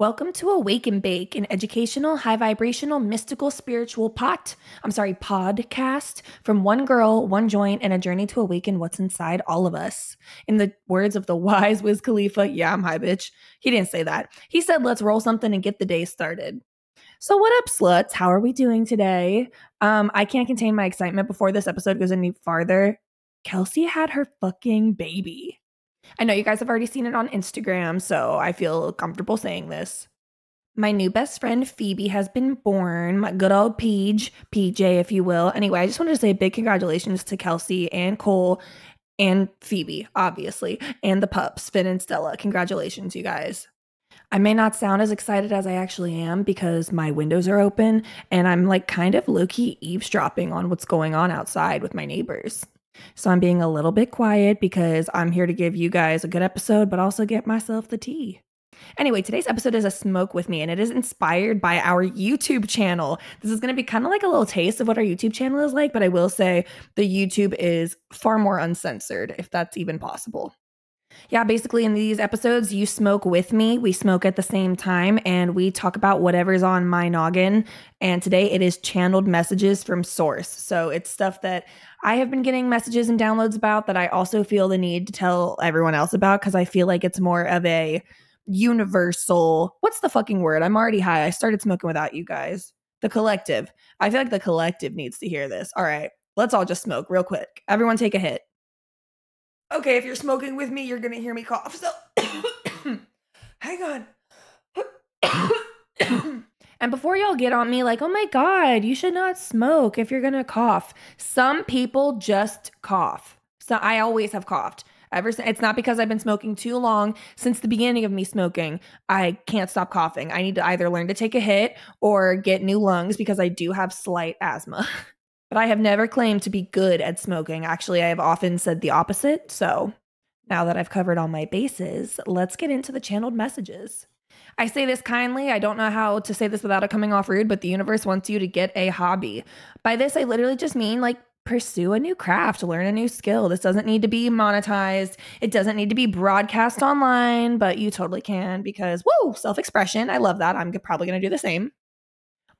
Welcome to Awake and Bake, an educational, high vibrational, mystical, spiritual pot. I'm sorry, podcast from one girl, one joint, and a journey to awaken what's inside all of us. In the words of the wise Wiz Khalifa, yeah, I'm high, bitch. He didn't say that. He said, let's roll something and get the day started. So, what up, sluts? How are we doing today? Um, I can't contain my excitement before this episode goes any farther. Kelsey had her fucking baby. I know you guys have already seen it on Instagram, so I feel comfortable saying this. My new best friend Phoebe has been born, my good old Peach, PJ, if you will. Anyway, I just wanted to say big congratulations to Kelsey and Cole and Phoebe, obviously, and the pups, Finn and Stella. Congratulations, you guys. I may not sound as excited as I actually am because my windows are open and I'm like kind of low key eavesdropping on what's going on outside with my neighbors. So I'm being a little bit quiet because I'm here to give you guys a good episode, but also get myself the tea. Anyway, today's episode is a smoke with me, and it is inspired by our YouTube channel. This is going to be kind of like a little taste of what our YouTube channel is like, but I will say the YouTube is far more uncensored, if that's even possible. Yeah, basically, in these episodes, you smoke with me. We smoke at the same time and we talk about whatever's on my noggin. And today it is channeled messages from source. So it's stuff that I have been getting messages and downloads about that I also feel the need to tell everyone else about because I feel like it's more of a universal. What's the fucking word? I'm already high. I started smoking without you guys. The collective. I feel like the collective needs to hear this. All right, let's all just smoke real quick. Everyone take a hit. Okay, if you're smoking with me, you're to hear me cough. So hang on. And before y'all get on me like, oh my God, you should not smoke if you're gonna cough. Some people just cough. So I always have coughed. Ever since it's not because I've been smoking too long since the beginning of me smoking. I can't stop coughing. I need to either learn to take a hit or get new lungs because I do have slight asthma. but I have never claimed to be good at smoking. Actually, I have often said the opposite. So now that I've covered all my bases, let's get into the channeled messages. I say this kindly. I don't know how to say this without it coming off rude, but the universe wants you to get a hobby. By this, I literally just mean like pursue a new craft, learn a new skill. This doesn't need to be monetized. It doesn't need to be broadcast online, but you totally can because, whoa, self expression. I love that. I'm probably going to do the same.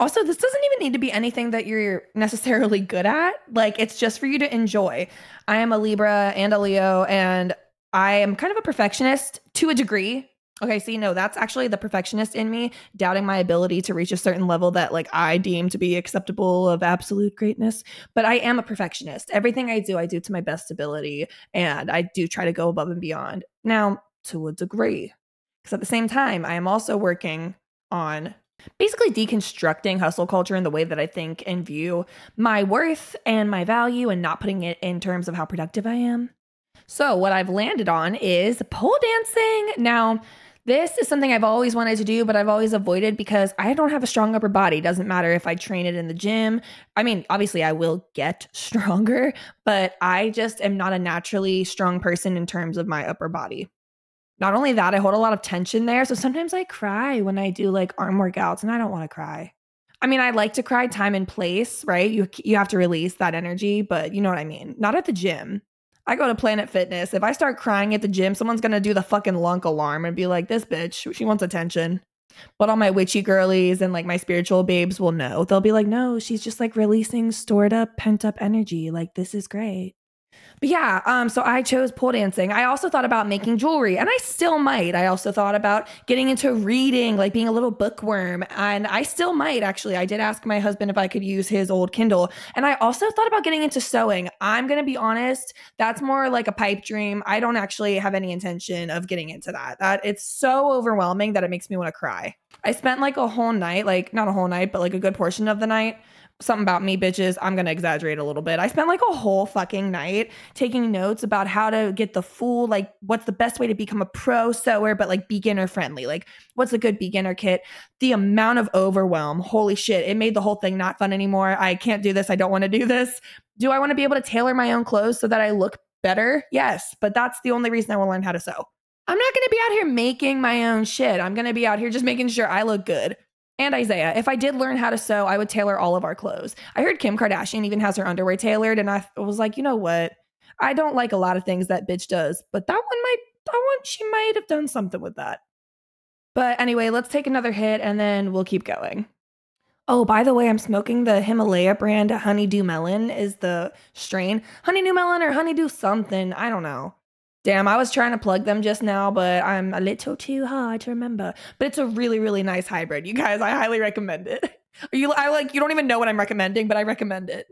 Also, this doesn't even need to be anything that you're necessarily good at. Like, it's just for you to enjoy. I am a Libra and a Leo, and I am kind of a perfectionist to a degree. Okay, see, no, that's actually the perfectionist in me doubting my ability to reach a certain level that like I deem to be acceptable of absolute greatness. But I am a perfectionist. Everything I do, I do to my best ability and I do try to go above and beyond. Now, to a degree. Because at the same time, I am also working on basically deconstructing hustle culture in the way that I think and view my worth and my value and not putting it in terms of how productive I am. So, what I've landed on is pole dancing. Now, this is something I've always wanted to do, but I've always avoided because I don't have a strong upper body. Doesn't matter if I train it in the gym. I mean, obviously, I will get stronger, but I just am not a naturally strong person in terms of my upper body. Not only that, I hold a lot of tension there. So sometimes I cry when I do like arm workouts and I don't want to cry. I mean, I like to cry time and place, right? You you have to release that energy, but you know what I mean. Not at the gym. I go to Planet Fitness. If I start crying at the gym, someone's gonna do the fucking lunk alarm and be like, "This bitch, she wants attention." But all my witchy girlies and like my spiritual babes will know. They'll be like, "No, she's just like releasing stored up, pent up energy. Like this is great." But yeah, um, so I chose pole dancing. I also thought about making jewelry, and I still might. I also thought about getting into reading, like being a little bookworm, and I still might actually. I did ask my husband if I could use his old Kindle, and I also thought about getting into sewing. I'm gonna be honest, that's more like a pipe dream. I don't actually have any intention of getting into that. That it's so overwhelming that it makes me want to cry. I spent like a whole night, like not a whole night, but like a good portion of the night something about me bitches i'm gonna exaggerate a little bit. I spent like a whole fucking night taking notes about how to get the full like what's the best way to become a pro sewer but like beginner friendly like what's a good beginner kit? The amount of overwhelm holy shit it made the whole thing not fun anymore. I can't do this i don't want to do this. Do i want to be able to tailor my own clothes so that i look better? Yes but that's the only reason i to learn how to sew i'm not going to be out here making my own shit i'm going to be out here just making sure i look good and Isaiah. If I did learn how to sew, I would tailor all of our clothes. I heard Kim Kardashian even has her underwear tailored, and I was like, you know what? I don't like a lot of things that bitch does, but that one might, that one, she might have done something with that. But anyway, let's take another hit and then we'll keep going. Oh, by the way, I'm smoking the Himalaya brand Honeydew Melon is the strain. Honeydew Melon or Honeydew something. I don't know. Damn, I was trying to plug them just now, but I'm a little too hard to remember. But it's a really, really nice hybrid. You guys, I highly recommend it. You I like you don't even know what I'm recommending, but I recommend it.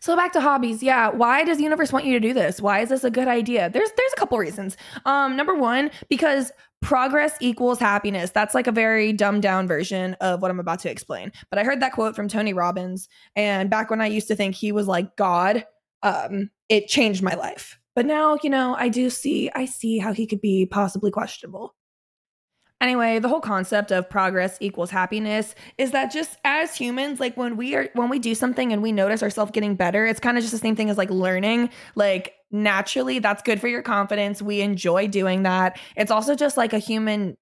So back to hobbies. Yeah, why does the universe want you to do this? Why is this a good idea? There's there's a couple reasons. Um number 1, because progress equals happiness. That's like a very dumbed down version of what I'm about to explain. But I heard that quote from Tony Robbins and back when I used to think he was like God, um it changed my life. But now, you know, I do see I see how he could be possibly questionable. Anyway, the whole concept of progress equals happiness is that just as humans, like when we are when we do something and we notice ourselves getting better, it's kind of just the same thing as like learning. Like naturally, that's good for your confidence. We enjoy doing that. It's also just like a human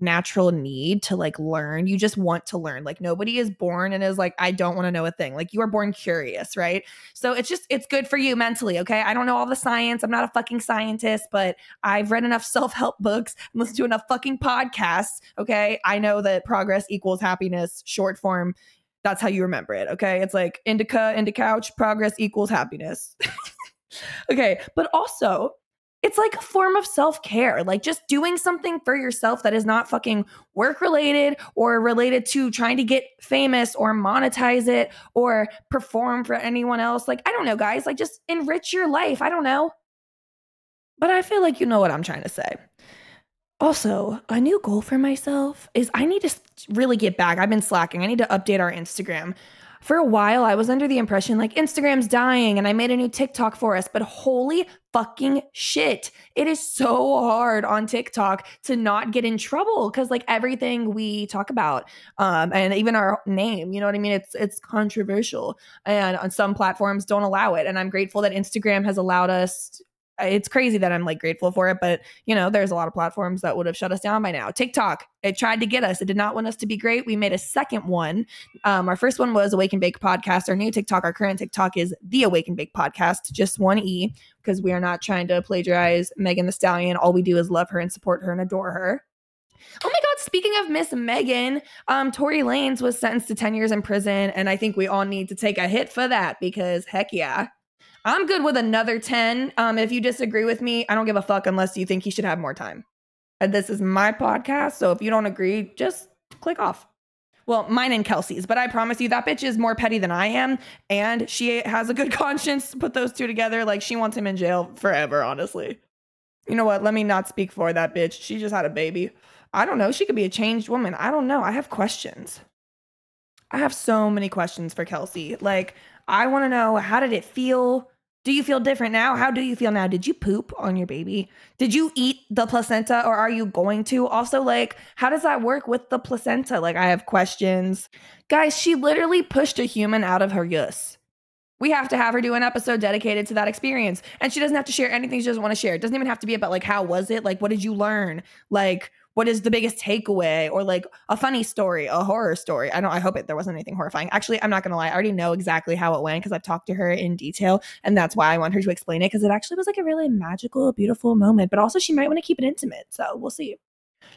natural need to like learn. You just want to learn. Like nobody is born and is like, I don't want to know a thing. Like you are born curious, right? So it's just, it's good for you mentally. Okay. I don't know all the science. I'm not a fucking scientist, but I've read enough self help books and listened to enough fucking podcasts. Okay. I know that progress equals happiness, short form. That's how you remember it. Okay. It's like indica, indica couch, progress equals happiness. okay. But also, it's like a form of self care, like just doing something for yourself that is not fucking work related or related to trying to get famous or monetize it or perform for anyone else. Like, I don't know, guys, like just enrich your life. I don't know. But I feel like you know what I'm trying to say. Also, a new goal for myself is I need to really get back. I've been slacking. I need to update our Instagram for a while, I was under the impression like Instagram's dying and I made a new TikTok for us, but holy fucking shit. It is so hard on TikTok to not get in trouble because like everything we talk about um and even our name, you know what I mean? It's it's controversial and on some platforms don't allow it. And I'm grateful that Instagram has allowed us it's crazy that I'm like grateful for it, but you know, there's a lot of platforms that would have shut us down by now. TikTok, it tried to get us. It did not want us to be great. We made a second one. Um, our first one was Awake and Bake podcast. Our new TikTok, our current TikTok is the Awake and Bake podcast, just one E, because we are not trying to plagiarize Megan Thee Stallion. All we do is love her and support her and adore her. Oh my God, speaking of Miss Megan, um, Tory Lanez was sentenced to 10 years in prison. And I think we all need to take a hit for that because heck yeah. I'm good with another 10. Um, if you disagree with me, I don't give a fuck unless you think he should have more time. And this is my podcast. So if you don't agree, just click off. Well, mine and Kelsey's, but I promise you that bitch is more petty than I am. And she has a good conscience to put those two together. Like she wants him in jail forever, honestly. You know what? Let me not speak for that bitch. She just had a baby. I don't know. She could be a changed woman. I don't know. I have questions. I have so many questions for Kelsey. Like, I want to know how did it feel? Do you feel different now? How do you feel now? Did you poop on your baby? Did you eat the placenta or are you going to? Also, like, how does that work with the placenta? Like, I have questions. Guys, she literally pushed a human out of her yus. We have to have her do an episode dedicated to that experience. And she doesn't have to share anything she doesn't want to share. It doesn't even have to be about, like, how was it? Like, what did you learn? Like, what is the biggest takeaway or like a funny story, a horror story. I don't I hope it there wasn't anything horrifying. Actually, I'm not gonna lie, I already know exactly how it went because I've talked to her in detail. And that's why I want her to explain it because it actually was like a really magical, beautiful moment. But also she might want to keep it intimate. So we'll see.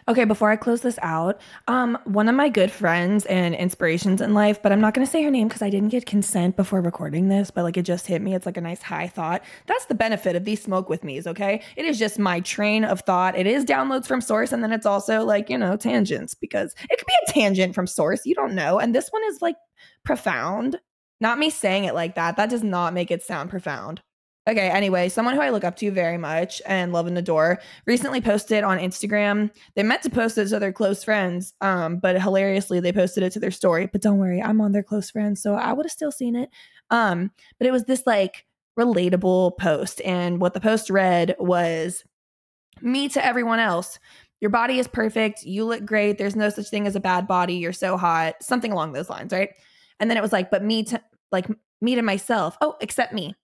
Okay, before I close this out, um, one of my good friends and inspirations in life, but I'm not gonna say her name because I didn't get consent before recording this, but like it just hit me. It's like a nice high thought. That's the benefit of these smoke with me's, okay? It is just my train of thought. It is downloads from source, and then it's also like, you know, tangents because it could be a tangent from source. You don't know. And this one is like profound. Not me saying it like that. That does not make it sound profound. Okay, anyway, someone who I look up to very much and love and adore recently posted on Instagram. They meant to post it to their close friends, um, but hilariously they posted it to their story. But don't worry, I'm on their close friends, so I would have still seen it. Um, but it was this like relatable post, and what the post read was me to everyone else. Your body is perfect. You look great. There's no such thing as a bad body. You're so hot. Something along those lines, right? And then it was like, but me to like me to myself. Oh, except me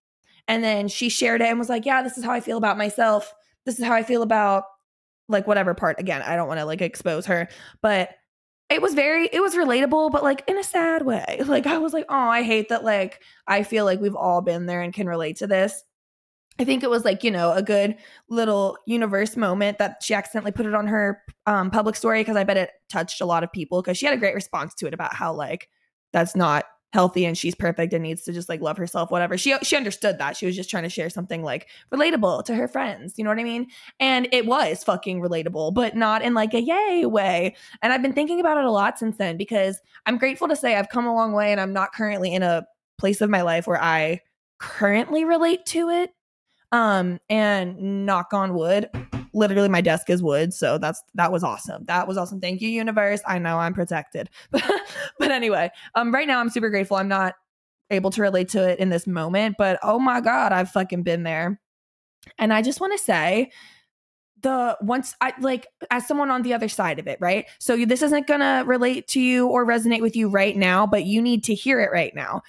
and then she shared it and was like, yeah, this is how I feel about myself. This is how I feel about like whatever part. Again, I don't want to like expose her, but it was very, it was relatable, but like in a sad way. Like I was like, oh, I hate that. Like I feel like we've all been there and can relate to this. I think it was like, you know, a good little universe moment that she accidentally put it on her um, public story because I bet it touched a lot of people because she had a great response to it about how, like, that's not healthy and she's perfect and needs to just like love herself whatever. She she understood that. She was just trying to share something like relatable to her friends you know what i mean? And it was fucking relatable but not in like a yay way. And i've been thinking about it a lot since then because i'm grateful to say i've come a long way and i'm not currently in a place of my life where i currently relate to it. Um and knock on wood literally my desk is wood so that's that was awesome. That was awesome. Thank you universe. I know i'm protected. But but anyway um right now i'm super grateful. I'm not able to relate to it in this moment but oh my god i've fucking been there. And i just want to say the once I like as someone on the other side of it, right? So this isn't going to relate to you or resonate with you right now, but you need to hear it right now.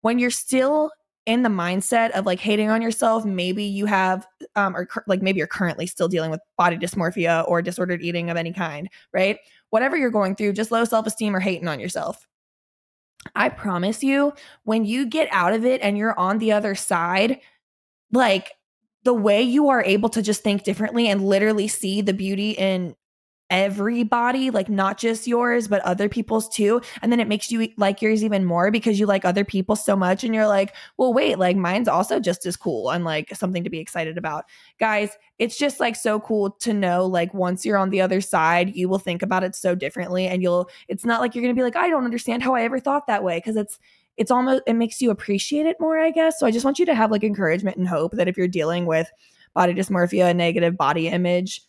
When you're still in the mindset of like hating on yourself, maybe you have, um, or like maybe you're currently still dealing with body dysmorphia or disordered eating of any kind, right? Whatever you're going through, just low self esteem or hating on yourself. I promise you, when you get out of it and you're on the other side, like the way you are able to just think differently and literally see the beauty in everybody, like not just yours, but other people's too. And then it makes you like yours even more because you like other people so much. And you're like, well, wait, like mine's also just as cool and like something to be excited about. Guys, it's just like so cool to know like once you're on the other side, you will think about it so differently. And you'll, it's not like you're going to be like, I don't understand how I ever thought that way. Cause it's, it's almost, it makes you appreciate it more, I guess. So I just want you to have like encouragement and hope that if you're dealing with body dysmorphia, negative body image,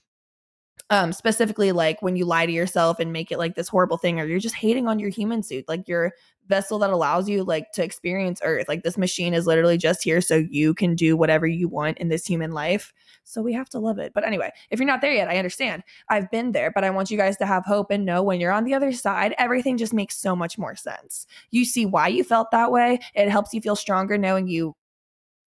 um specifically like when you lie to yourself and make it like this horrible thing or you're just hating on your human suit like your vessel that allows you like to experience earth like this machine is literally just here so you can do whatever you want in this human life. So we have to love it. But anyway if you're not there yet i understand. I've been there but i want you guys to have hope and know when you're on the other side everything just makes so much more sense. You see why you felt that way. It helps you feel stronger knowing you.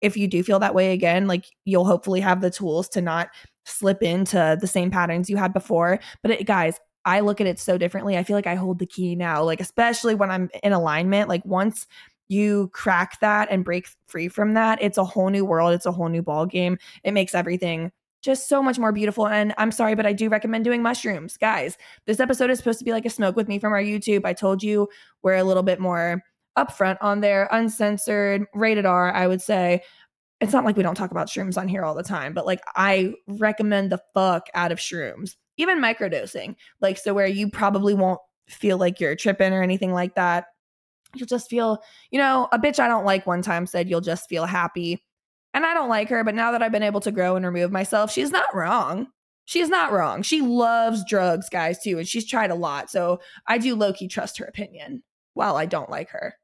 If you do feel that way again, like you'll hopefully have the tools to not slip into the same patterns you had before. But it, guys, I look at it so differently. I feel like I hold the key now, like especially when I'm in alignment. Like once you crack that and break free from that, it's a whole new world. It's a whole new ball game. It makes everything just so much more beautiful. And I'm sorry, but I do recommend doing mushrooms. Guys, this episode is supposed to be like a smoke with me from our YouTube. I told you we're a little bit more upfront on there, uncensored, rated R, I would say it's not like we don't talk about shrooms on here all the time, but like I recommend the fuck out of shrooms, even microdosing. Like, so where you probably won't feel like you're tripping or anything like that. You'll just feel, you know, a bitch I don't like one time said you'll just feel happy. And I don't like her, but now that I've been able to grow and remove myself, she's not wrong. She's not wrong. She loves drugs, guys, too, and she's tried a lot. So I do low key trust her opinion while I don't like her.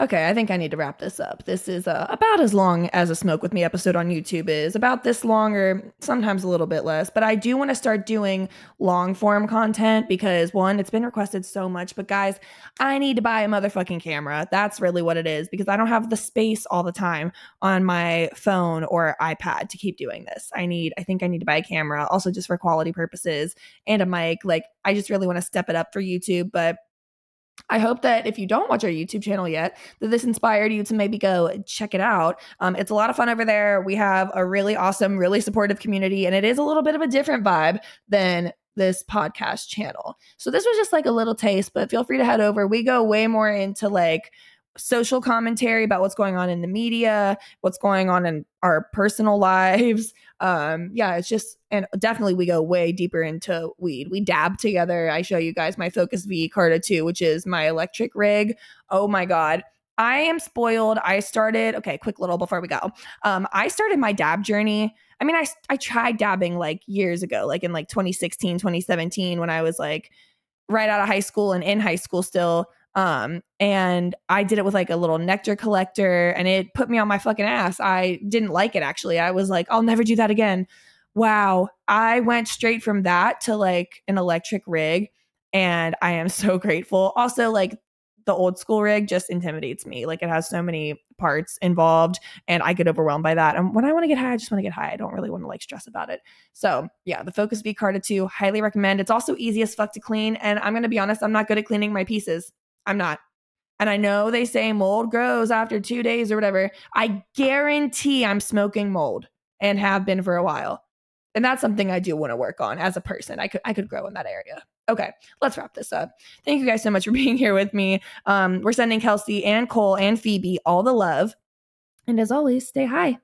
Okay, I think I need to wrap this up. This is uh, about as long as a Smoke With Me episode on YouTube is, about this long or sometimes a little bit less. But I do want to start doing long form content because one, it's been requested so much. But guys, I need to buy a motherfucking camera. That's really what it is because I don't have the space all the time on my phone or iPad to keep doing this. I need, I think I need to buy a camera also just for quality purposes and a mic. Like, I just really want to step it up for YouTube. But I hope that if you don't watch our YouTube channel yet, that this inspired you to maybe go check it out. Um, it's a lot of fun over there. We have a really awesome, really supportive community, and it is a little bit of a different vibe than this podcast channel. So this was just like a little taste, but feel free to head over. We go way more into like social commentary about what's going on in the media, what's going on in our personal lives. Um, yeah, it's just and definitely we go way deeper into weed. We dab together. I show you guys my Focus V Carta 2, which is my electric rig. Oh my god. I am spoiled. I started, okay, quick little before we go. Um, I started my dab journey. I mean, I I tried dabbing like years ago, like in like 2016, 2017 when I was like right out of high school and in high school still um, and I did it with like a little nectar collector and it put me on my fucking ass. I didn't like it actually. I was like, I'll never do that again. Wow. I went straight from that to like an electric rig and I am so grateful. Also, like the old school rig just intimidates me. Like it has so many parts involved and I get overwhelmed by that. And when I want to get high, I just want to get high. I don't really want to like stress about it. So yeah, the Focus V Carta 2, highly recommend. It's also easy as fuck to clean. And I'm going to be honest, I'm not good at cleaning my pieces. I'm not. and I know they say mold grows after two days or whatever. I guarantee I'm smoking mold and have been for a while. And that's something I do want to work on as a person. I could I could grow in that area. Okay, let's wrap this up. Thank you guys so much for being here with me. Um, we're sending Kelsey and Cole and Phoebe all the love. And as always, stay high.